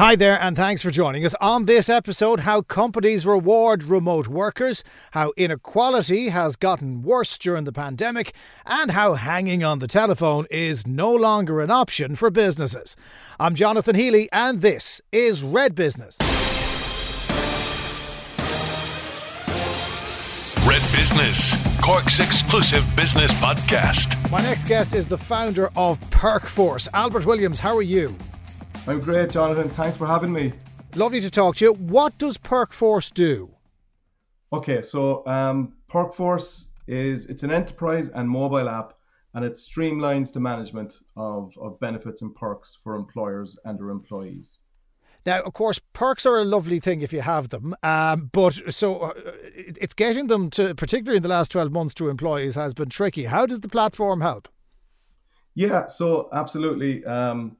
Hi there, and thanks for joining us on this episode. How companies reward remote workers, how inequality has gotten worse during the pandemic, and how hanging on the telephone is no longer an option for businesses. I'm Jonathan Healy, and this is Red Business. Red Business, Cork's exclusive business podcast. My next guest is the founder of Perkforce. Albert Williams, how are you? I'm great, Jonathan. Thanks for having me. Lovely to talk to you. What does Perkforce do? Okay, so um, Perkforce is it's an enterprise and mobile app, and it streamlines the management of, of benefits and perks for employers and their employees. Now, of course, perks are a lovely thing if you have them, um, but so uh, it's getting them to, particularly in the last twelve months, to employees has been tricky. How does the platform help? Yeah, so absolutely. Um,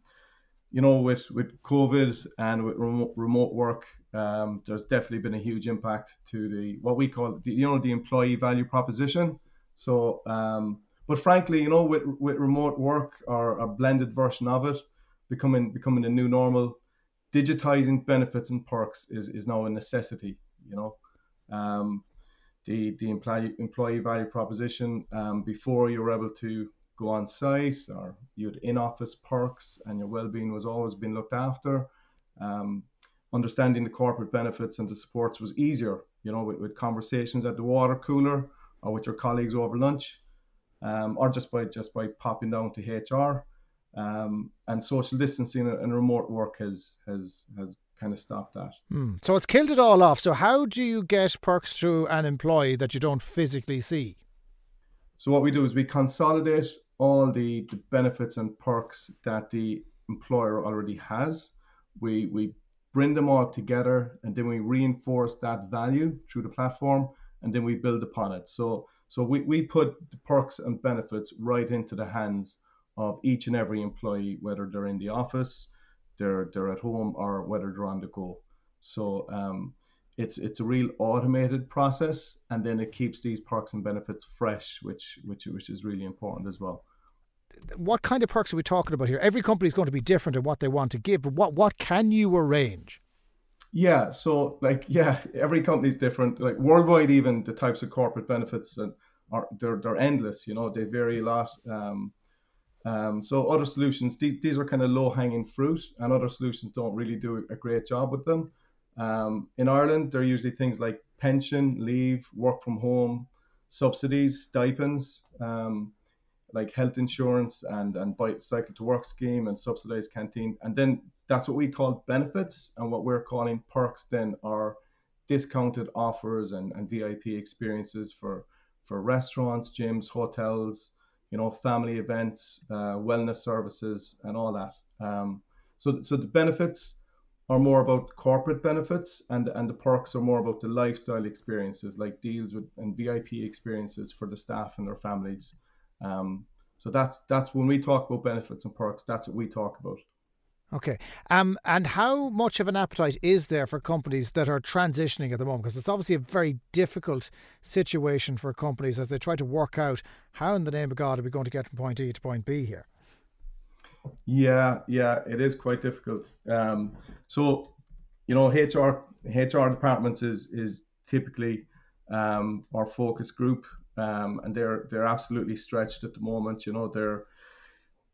you know, with with COVID and with remote, remote work, um, there's definitely been a huge impact to the what we call the you know the employee value proposition. So, um, but frankly, you know, with with remote work or a blended version of it becoming becoming the new normal, digitizing benefits and perks is is now a necessity. You know, um, the the employee employee value proposition um, before you were able to go on site or you had in office perks and your well being was always being looked after. Um, understanding the corporate benefits and the supports was easier, you know, with, with conversations at the water cooler or with your colleagues over lunch, um, or just by just by popping down to HR. Um, and social distancing and remote work has has has kind of stopped that. Hmm. So it's killed it all off. So how do you get perks to an employee that you don't physically see? So what we do is we consolidate all the, the benefits and perks that the employer already has. We, we bring them all together and then we reinforce that value through the platform and then we build upon it. So, so we, we put the perks and benefits right into the hands of each and every employee, whether they're in the office, they're, they're at home, or whether they're on the go. So, um, it's it's a real automated process and then it keeps these perks and benefits fresh which which which is really important as well what kind of perks are we talking about here? Every company is going to be different in what they want to give, but what what can you arrange? Yeah, so like yeah, every company is different. Like worldwide, even the types of corporate benefits and are they're they're endless. You know, they vary a lot. Um, um, so other solutions, these, these are kind of low hanging fruit, and other solutions don't really do a great job with them. Um, in Ireland, there are usually things like pension, leave, work from home, subsidies, stipends. Um, like health insurance and and bike cycle to work scheme and subsidized canteen. And then that's what we call benefits and what we're calling perks then are discounted offers and, and vip experiences for for restaurants gyms hotels you know family events uh, wellness services and all that. Um, so so the benefits are more about corporate benefits and and the perks are more about the lifestyle experiences like deals with and vip experiences for the staff and their families um, so that's that's when we talk about benefits and perks. That's what we talk about. Okay. Um, and how much of an appetite is there for companies that are transitioning at the moment? Because it's obviously a very difficult situation for companies as they try to work out how, in the name of God, are we going to get from point A to point B here? Yeah, yeah, it is quite difficult. Um, so, you know, HR HR departments is is typically um, our focus group um, and they're they're absolutely stretched at the moment. You know, their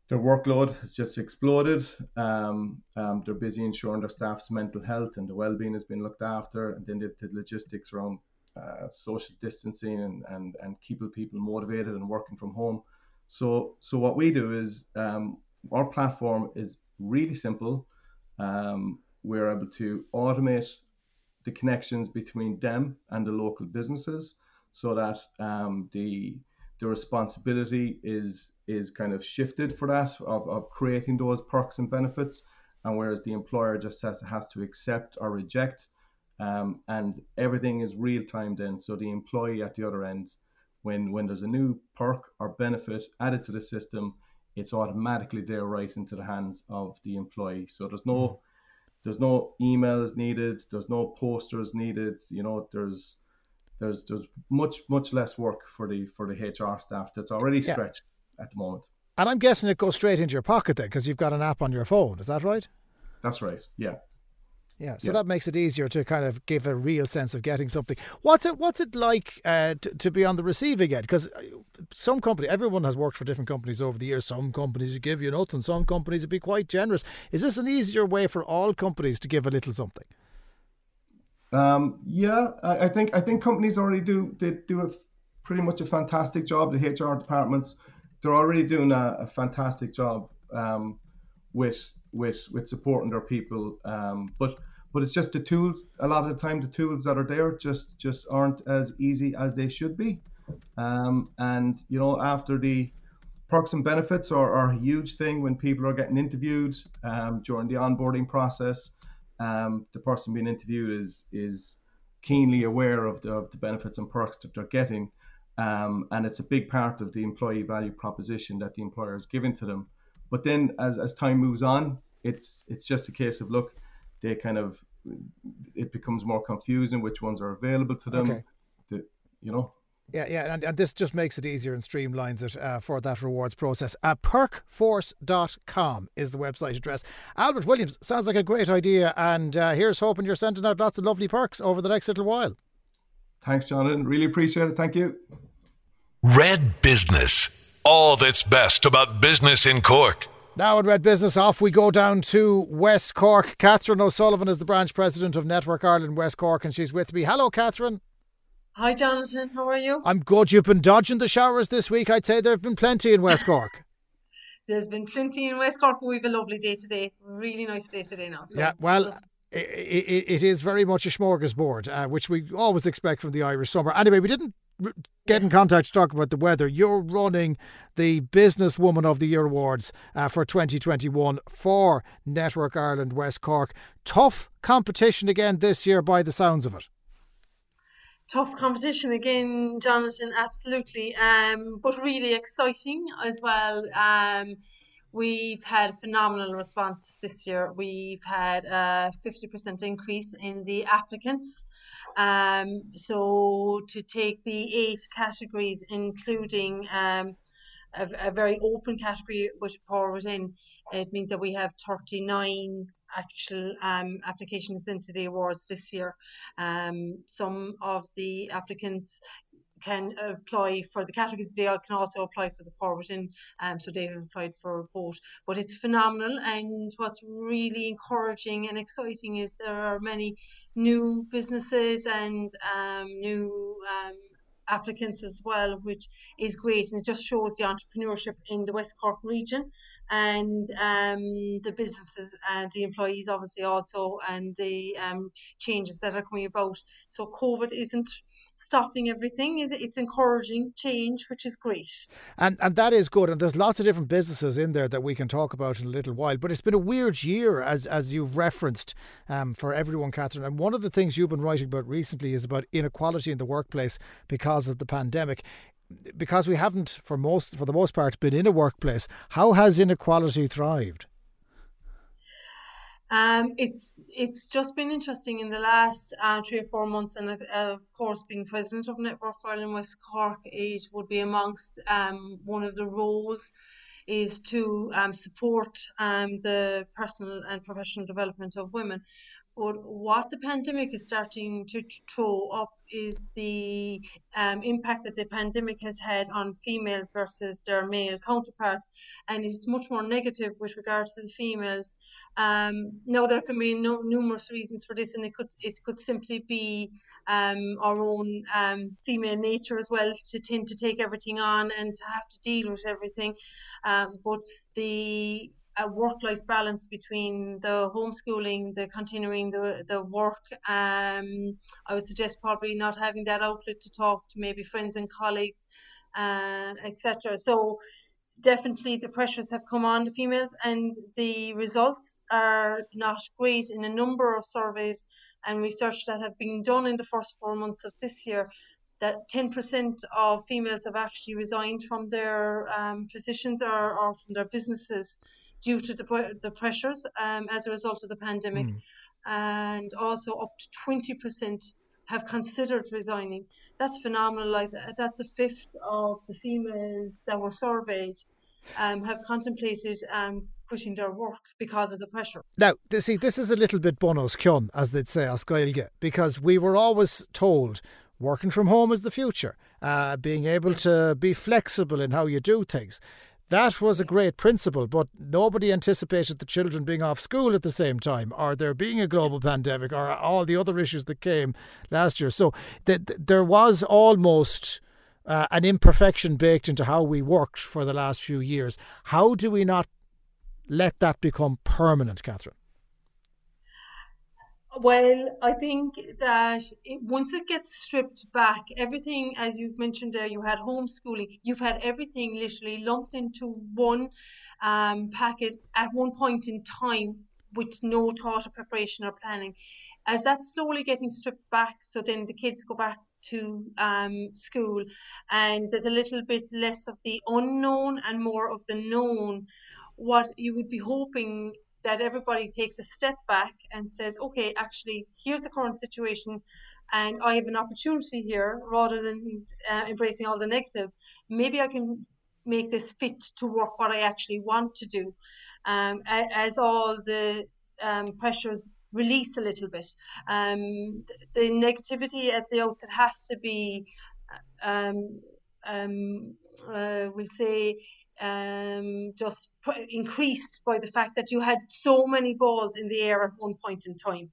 their workload has just exploded. Um, um, they're busy ensuring their staff's mental health and the well-being has been looked after, and then the, the logistics around uh, social distancing and, and and keeping people motivated and working from home. So so what we do is um, our platform is really simple. Um, we're able to automate the connections between them and the local businesses so that um, the the responsibility is is kind of shifted for that of, of creating those perks and benefits. And whereas the employer just has, has to accept or reject um, and everything is real time then so the employee at the other end when when there's a new perk or benefit added to the system it's automatically there right into the hands of the employee. So there's no mm. there's no emails needed there's no posters needed you know there's there's there's much much less work for the for the HR staff that's already stretched yeah. at the moment. And I'm guessing it goes straight into your pocket then because you've got an app on your phone. Is that right? That's right. Yeah. Yeah, so Yeah. that makes it easier to kind of give a real sense of getting something. What's it What's it like uh, to, to be on the receiving end? Because some company, everyone has worked for different companies over the years. Some companies give you nothing. Some companies would be quite generous. Is this an easier way for all companies to give a little something? Um, yeah, I, I think I think companies already do they do a pretty much a fantastic job. The HR departments they're already doing a, a fantastic job um, with with with supporting their people. Um, but but it's just the tools. A lot of the time, the tools that are there just just aren't as easy as they should be. Um, and you know, after the perks and benefits are, are a huge thing when people are getting interviewed um, during the onboarding process. Um, the person being interviewed is is keenly aware of the, of the benefits and perks that they're getting, um, and it's a big part of the employee value proposition that the employer is giving to them. But then, as, as time moves on, it's it's just a case of look, they kind of it becomes more confusing which ones are available to them. Okay. The, you know, Yeah, yeah, and, and this just makes it easier and streamlines it uh, for that rewards process. Uh, perkforce.com is the website address. Albert Williams sounds like a great idea, and uh, here's hoping you're sending out lots of lovely perks over the next little while. thanks, Jonathan. Really appreciate it. Thank you. Red Business. All that's best about business in Cork. Now in Red Business, off we go down to West Cork. Catherine O'Sullivan is the branch president of Network Ireland West Cork, and she's with me. Hello, Catherine. Hi, Jonathan. How are you? I'm good. You've been dodging the showers this week. I'd say there have been plenty in West Cork. There's been plenty in West Cork, but we've a lovely day today. Really nice day today now. So yeah, well, just- i i it is very much a smorgasbord, uh, which we always expect from the Irish summer. Anyway, we didn't r- get in contact to talk about the weather. You're running the Businesswoman of the Year Awards uh, for 2021 for Network Ireland West Cork. Tough competition again this year, by the sounds of it. Tough competition again, Jonathan. Absolutely, um, but really exciting as well. Um, we've had phenomenal response this year. We've had a fifty percent increase in the applicants. Um, so to take the eight categories, including um, a, a very open category which Paul was in, it means that we have 39 actual um, applications into the awards this year. Um, some of the applicants can apply for the categories. They can also apply for the Porwittin, um, so they've applied for both. But it's phenomenal, and what's really encouraging and exciting is there are many new businesses and um, new um, applicants as well, which is great, and it just shows the entrepreneurship in the West Cork region and um, the businesses and the employees obviously also and the um, changes that are coming about. So COVID isn't stopping everything; it's- it's encouraging change, which is great. And and that is good. And there's lots of different businesses in there that we can talk about in a little while. But it's been a weird year, as as you've referenced, um, for everyone, Catherine. And one of the things you've been writing about recently is about inequality in the workplace because of the pandemic. Because we haven't, for most for the most part, been in a workplace. How has inequality thrived? Um, it's it's just been interesting in the last uh, three or four months, and of, of course, being president of Network Ireland West Cork, it would be amongst um, one of the roles is to um, support um, the personal and professional development of women. But what the pandemic is starting to throw up is the um, impact that the pandemic has had on females versus their male counterparts, and it's much more negative with regards to the females. Um, now there can be no, numerous reasons for this, and it could it could simply be um, our own um, female nature as well to tend to take everything on and to have to deal with everything. Um, but the a work-life balance between the homeschooling, the continuing the the work. Um, I would suggest probably not having that outlet to talk to maybe friends and colleagues, uh, etc. So definitely the pressures have come on the females, and the results are not great in a number of surveys and research that have been done in the first four months of this year that 10% of females have actually resigned from their um, positions or, or from their businesses due to the, the pressures um, as a result of the pandemic. And also up to 20% have considered resigning. That's phenomenal. Like that's a fifth of the females that were surveyed um, have contemplated um, quitting their work because of the pressure. Now, see, this is a little bit bonus cum, as they'd say, as because we were always told working from home is the future, uh, being able to be flexible in how you do things. That was a great principle, but nobody anticipated the children being off school at the same time, or there being a global pandemic, or all the other issues that came last year. So th- there was almost uh, an imperfection baked into how we worked for the last few years. How do we not let that become permanent, Catherine? Well, I think that it, once it gets stripped back, everything, as you've mentioned there, you had homeschooling, you've had everything literally lumped into one um, packet at one point in time with no thought of preparation or planning. As that's slowly getting stripped back, so then the kids go back to um, school and there's a little bit less of the unknown and more of the known. What you would be hoping that everybody takes a step back and says, okay, actually, here's the current situation, and I have an opportunity here rather than uh, embracing all the negatives. Maybe I can make this fit to work what I actually want to do. Um, as all the um, pressures release a little bit. Um, the negativity at the outset has to be, um, um, uh, we'll say, um, just increased by the fact that you had so many balls in the air at one point in time.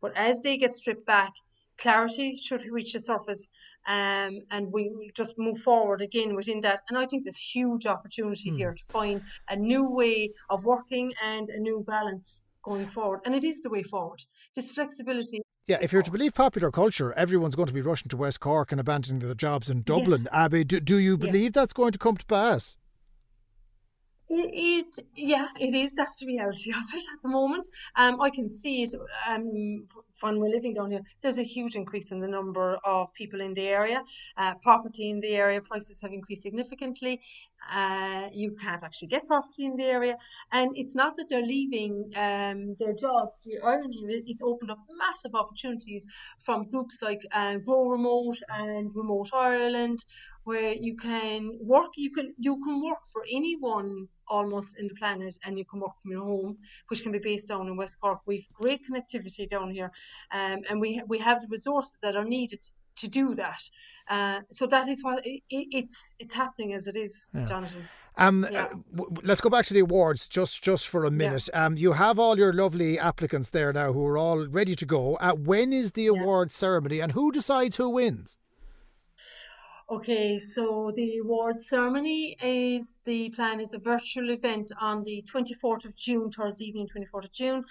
But as they get stripped back, clarity should reach the surface um, and we just move forward again within that. And I think there's huge opportunity mm. here to find a new way of working and a new balance going forward. And it is the way forward. This flexibility. Yeah, if you're to believe popular culture, everyone's going to be rushing to West Cork and abandoning their jobs in Dublin. Yes. Abby, do, do you believe yes. that's going to come to pass? It, it, yeah, it is. That's the reality of it at the moment. Um, I can see it um, when we're living down here. There's a huge increase in the number of people in the area. Uh, property in the area prices have increased significantly. Uh, you can't actually get property in the area, and it's not that they're leaving um, their jobs. The irony it's opened up massive opportunities from groups like uh, Grow Remote and Remote Ireland, where you can work. You can you can work for anyone almost in the planet and you can work from your home, which can be based down in West Cork. We've great connectivity down here um, and we, we have the resources that are needed to do that. Uh, so that is what it, it's it's happening as it is, yeah. Jonathan. Um, yeah. uh, w- let's go back to the awards just just for a minute. Yeah. Um, you have all your lovely applicants there now who are all ready to go. Uh, when is the award ceremony, and who decides who wins? Okay, so the award ceremony is the plan is a virtual event on the 24th of June, Thursday evening, 24th of June.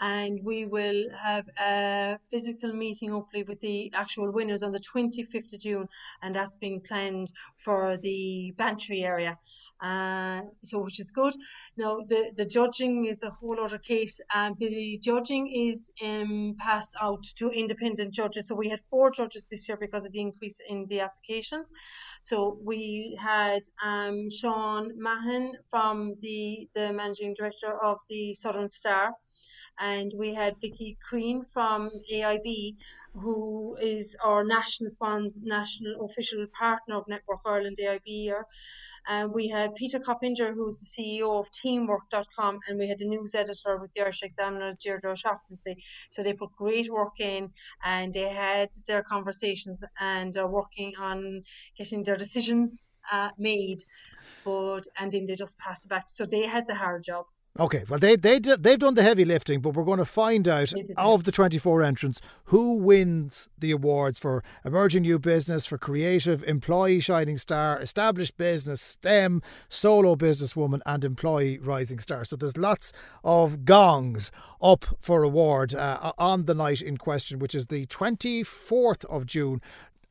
And we will have a physical meeting, hopefully, with the actual winners on the 25th of June. And that's being planned for the Bantry area. Uh, so which is good. Now the the judging is a whole other case. Um, the judging is um, passed out to independent judges. So we had four judges this year because of the increase in the applications. So we had um, Sean Mahon from the the managing director of the Southern Star, and we had Vicky Crean from AIB who is our national sponsor, national official partner of Network Ireland AIB here. Um, we had Peter Coppinger, who's the CEO of Teamwork.com, and we had a news editor with the Irish Examiner, Deirdre O'Shaughnessy. So they put great work in and they had their conversations and are working on getting their decisions uh, made. But and then they just pass it back. So they had the hard job. Okay, well they they they've done the heavy lifting, but we're going to find out of the 24 entrants who wins the awards for emerging new business, for creative, employee shining star, established business, STEM, solo businesswoman, and employee rising star. So there's lots of gongs up for award uh, on the night in question, which is the 24th of June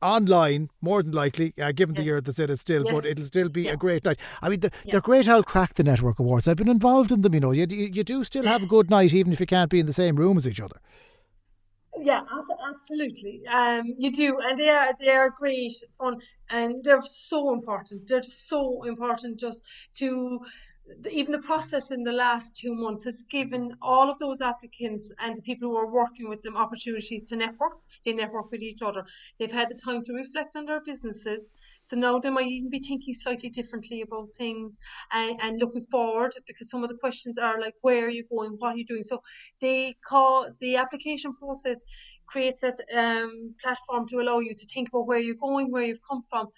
online, more than likely, uh, given yes. the year that's in it still, yes. but it'll still be yeah. a great night. I mean, the, yeah. they're great I'll crack the Network Awards. I've been involved in them, you know. You, you, you do still have a good night, even if you can't be in the same room as each other. Yeah, absolutely. Um, you do, and they are they are great fun, and they're so important. They're so important just to even the process in the last two months has given all of those applicants and the people who are working with them opportunities to network. They network with each other. They've had the time to reflect on their businesses. So now they might even be thinking slightly differently about things and, and looking forward because some of the questions are like, where are you going? What are you doing? So they call the application process creates that um, platform to allow you to think about where you're going, where you've come from.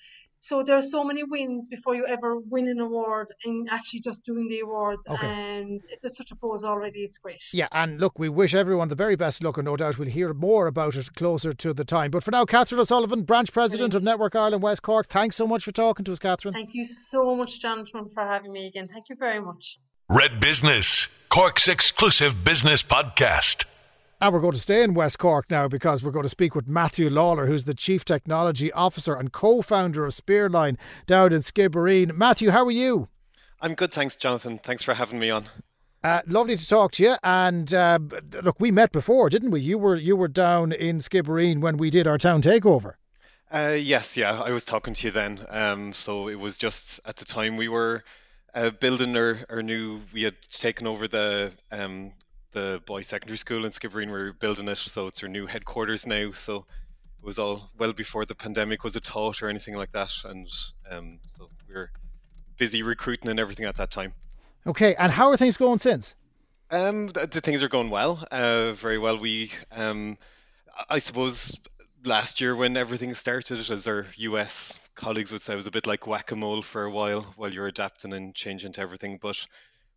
So there are so many wins before you ever win an award and actually just doing the awards. Okay. And there's such a pose already. It's great. Yeah, and look, we wish everyone the very best luck, and no doubt we'll hear more about it closer to the time. But for now, Catherine O'Sullivan, branch president Brilliant. of Network Ireland West Cork. Thanks so much for talking to us, Catherine. Thank you so much, Jonathan, for having me again. Thank you very much. Red Business, Cork's exclusive business podcast. And we're going to stay in West Cork now because we're going to speak with Matthew Lawler, who's the Chief Technology Officer and co founder of Spearline down in Skibbereen. Matthew, how are you? I'm good, thanks, Jonathan. Thanks for having me on. Uh, lovely to talk to you. And uh, look, we met before, didn't we? You were you were down in Skibbereen when we did our town takeover. Uh, yes, yeah, I was talking to you then. Um, so it was just at the time we were uh, building our, our new. We had taken over the um, the boys' secondary school in Skibbereen. We're building it, so it's our new headquarters now. So it was all well before the pandemic was a thought or anything like that, and um, so we are busy recruiting and everything at that time. Okay, and how are things going since? Um, the, the things are going well, uh, very well. We, um, I suppose, last year when everything started, as our US colleagues would say, it was a bit like whack-a-mole for a while while you're adapting and changing to everything. But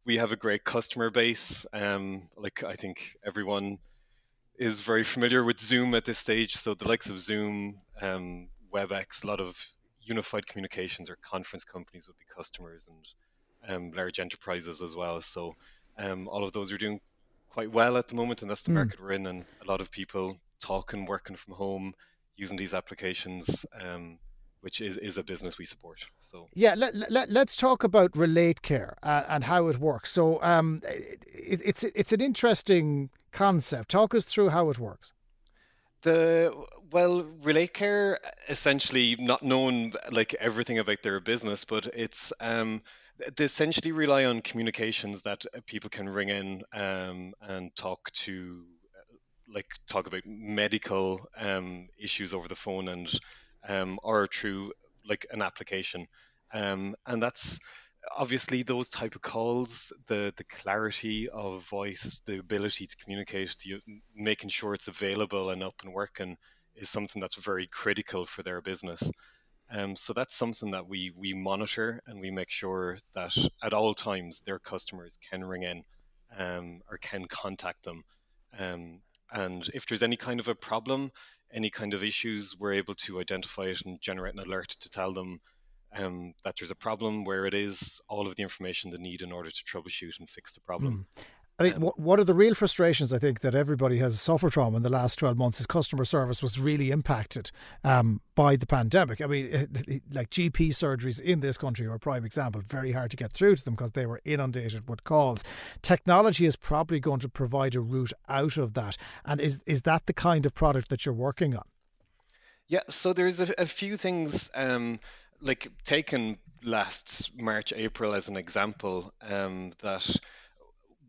we have a great customer base. Um, like I think everyone is very familiar with Zoom at this stage. So the likes of Zoom, um, WebEx, a lot of unified communications or conference companies would be customers and um, large enterprises as well. So um, all of those are doing quite well at the moment, and that's the mm. market we're in. And a lot of people talking, working from home, using these applications. Um, which is, is a business we support. So yeah, let, let, let's talk about Relate Care uh, and how it works. So um, it, it's it's an interesting concept. Talk us through how it works. The well, Relate Care essentially not knowing like everything about their business, but it's um, they essentially rely on communications that people can ring in um, and talk to like talk about medical um, issues over the phone and um, or through like an application. Um, and that's obviously those type of calls, the the clarity of voice, the ability to communicate, to making sure it's available and up and working is something that's very critical for their business. Um, so that's something that we we monitor and we make sure that at all times their customers can ring in um, or can contact them. Um, and if there's any kind of a problem, any kind of issues, we're able to identify it and generate an alert to tell them um, that there's a problem where it is, all of the information they need in order to troubleshoot and fix the problem. Mm. I mean, one of the real frustrations I think that everybody has suffered from in the last 12 months is customer service was really impacted um, by the pandemic. I mean, like GP surgeries in this country are a prime example. Very hard to get through to them because they were inundated with calls. Technology is probably going to provide a route out of that. And is, is that the kind of product that you're working on? Yeah, so there's a, a few things. Um, like taken last March, April as an example, um, that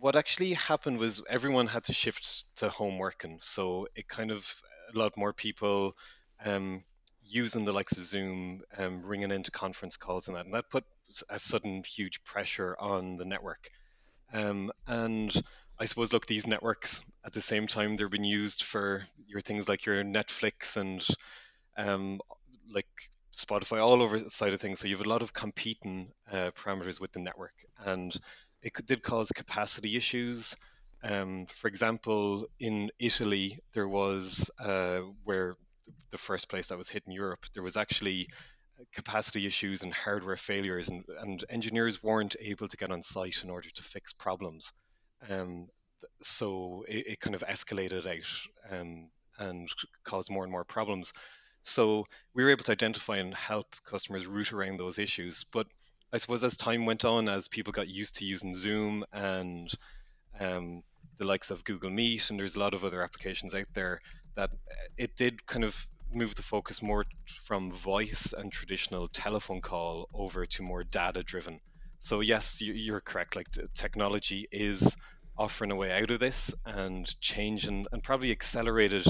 what actually happened was everyone had to shift to home working. So it kind of a lot more people um, using the likes of Zoom, um, ringing into conference calls and that, and that put a sudden huge pressure on the network. Um, and I suppose, look, these networks at the same time they're being used for your things like your Netflix and um, like Spotify, all over the side of things. So you have a lot of competing uh, parameters with the network, and it did cause capacity issues. Um, for example, in Italy, there was uh, where the first place that was hit in Europe, there was actually capacity issues and hardware failures, and, and engineers weren't able to get on site in order to fix problems. Um, so it, it, kind of escalated out um, and caused more and more problems. So we were able to identify and help customers route around those issues. But I suppose as time went on, as people got used to using Zoom and um, the likes of Google Meet, and there's a lot of other applications out there, that it did kind of move the focus more from voice and traditional telephone call over to more data driven. so yes, you're correct. Like technology is offering a way out of this and change and, and probably accelerated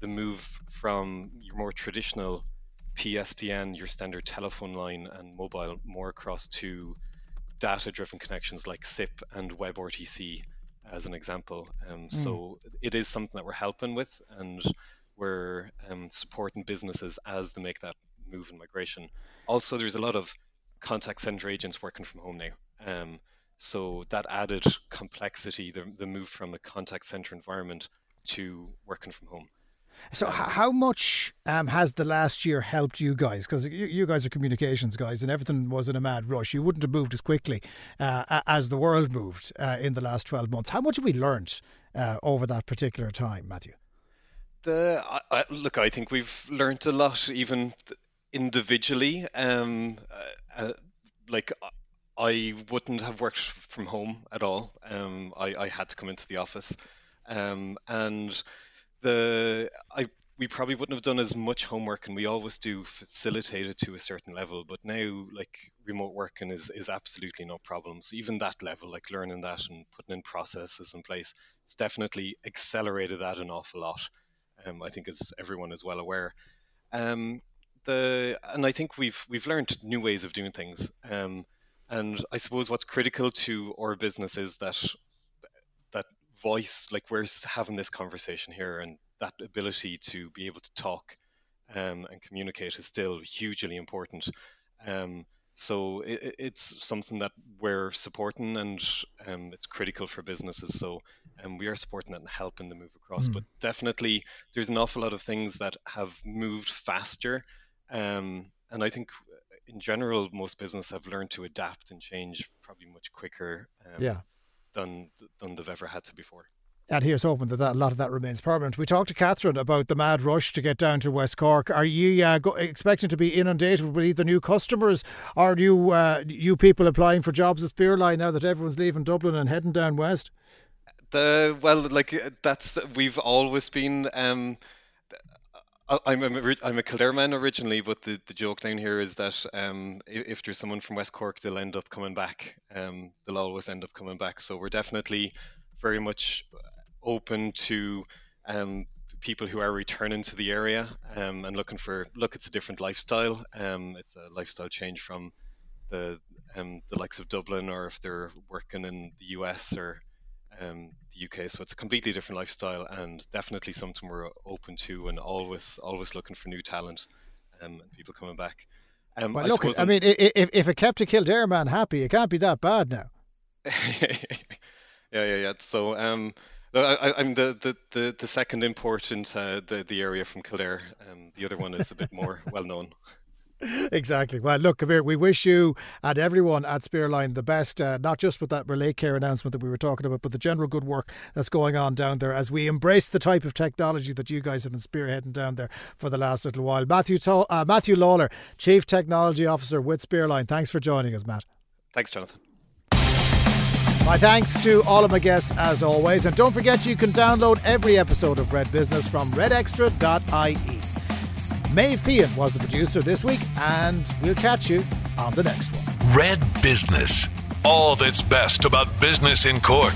the move from your more traditional PSTN, your standard telephone line and mobile, more across to data-driven connections like SIP and WebRTC, as an example. Um, mm. So it is something that we're helping with, and we're um, supporting businesses as they make that move and migration. Also, there's a lot of contact center agents working from home now. Um, so that added complexity, the, the move from a contact center environment to working from home. So, um, how much um, has the last year helped you guys? Because you, you, guys are communications guys, and everything was in a mad rush. You wouldn't have moved as quickly uh, as the world moved uh, in the last twelve months. How much have we learned uh, over that particular time, Matthew? The I, look, I think we've learned a lot, even individually. Um, uh, uh, like I wouldn't have worked from home at all. Um, I, I had to come into the office, um, and the I we probably wouldn't have done as much homework, and we always do facilitate it to a certain level. But now, like remote working is is absolutely no problem. So even that level, like learning that and putting in processes in place, it's definitely accelerated that an awful lot. Um, I think as everyone is well aware. Um, the and I think we've we've learned new ways of doing things. Um, and I suppose what's critical to our business is that that voice, like we're having this conversation here, and that ability to be able to talk um, and communicate is still hugely important. Um, so it, it's something that we're supporting, and um, it's critical for businesses. So um, we are supporting that and helping them move across. Mm. But definitely, there's an awful lot of things that have moved faster um, and I think in general, most businesses have learned to adapt and change probably much quicker um, yeah. Than than they've ever had to before. And here's hoping that, that a lot of that remains permanent. We talked to Catherine about the mad rush to get down to West Cork. Are you uh, go, expecting to be inundated with either new customers or new uh, you people applying for jobs at Spearline now that everyone's leaving Dublin and heading down west? The well, like that's we've always been. Um, I'm a, I'm a Kildare man originally, but the, the joke down here is that um, if, there's someone from West Cork, they'll end up coming back. Um, they'll always end up coming back. So we're definitely very much open to um, people who are returning to the area um, and looking for look. It's a different lifestyle. Um, it's a lifestyle change from the um, the likes of Dublin, or if they're working in the US or um, the UK. So it's a completely different lifestyle and definitely something we're open to and always always looking for new talent um, and people coming back. Um, well, I look, I mean, if, if it kept a Kildare man happy, it can't be that bad now. yeah, yeah, yeah. So, um, I, am the, the, the, the, second import into the, the area from Kildare. Um, the other one is a bit more well known. Exactly. Well, look, Kabir, we wish you and everyone at Spearline the best, uh, not just with that Relate Care announcement that we were talking about, but the general good work that's going on down there as we embrace the type of technology that you guys have been spearheading down there for the last little while. Matthew, to- uh, Matthew Lawler, Chief Technology Officer with Spearline, thanks for joining us, Matt. Thanks, Jonathan. My thanks to all of my guests as always, and don't forget you can download every episode of Red Business from redextra.ie. Maeve Fian was the producer this week, and we'll catch you on the next one. Red Business. All that's best about business in Cork.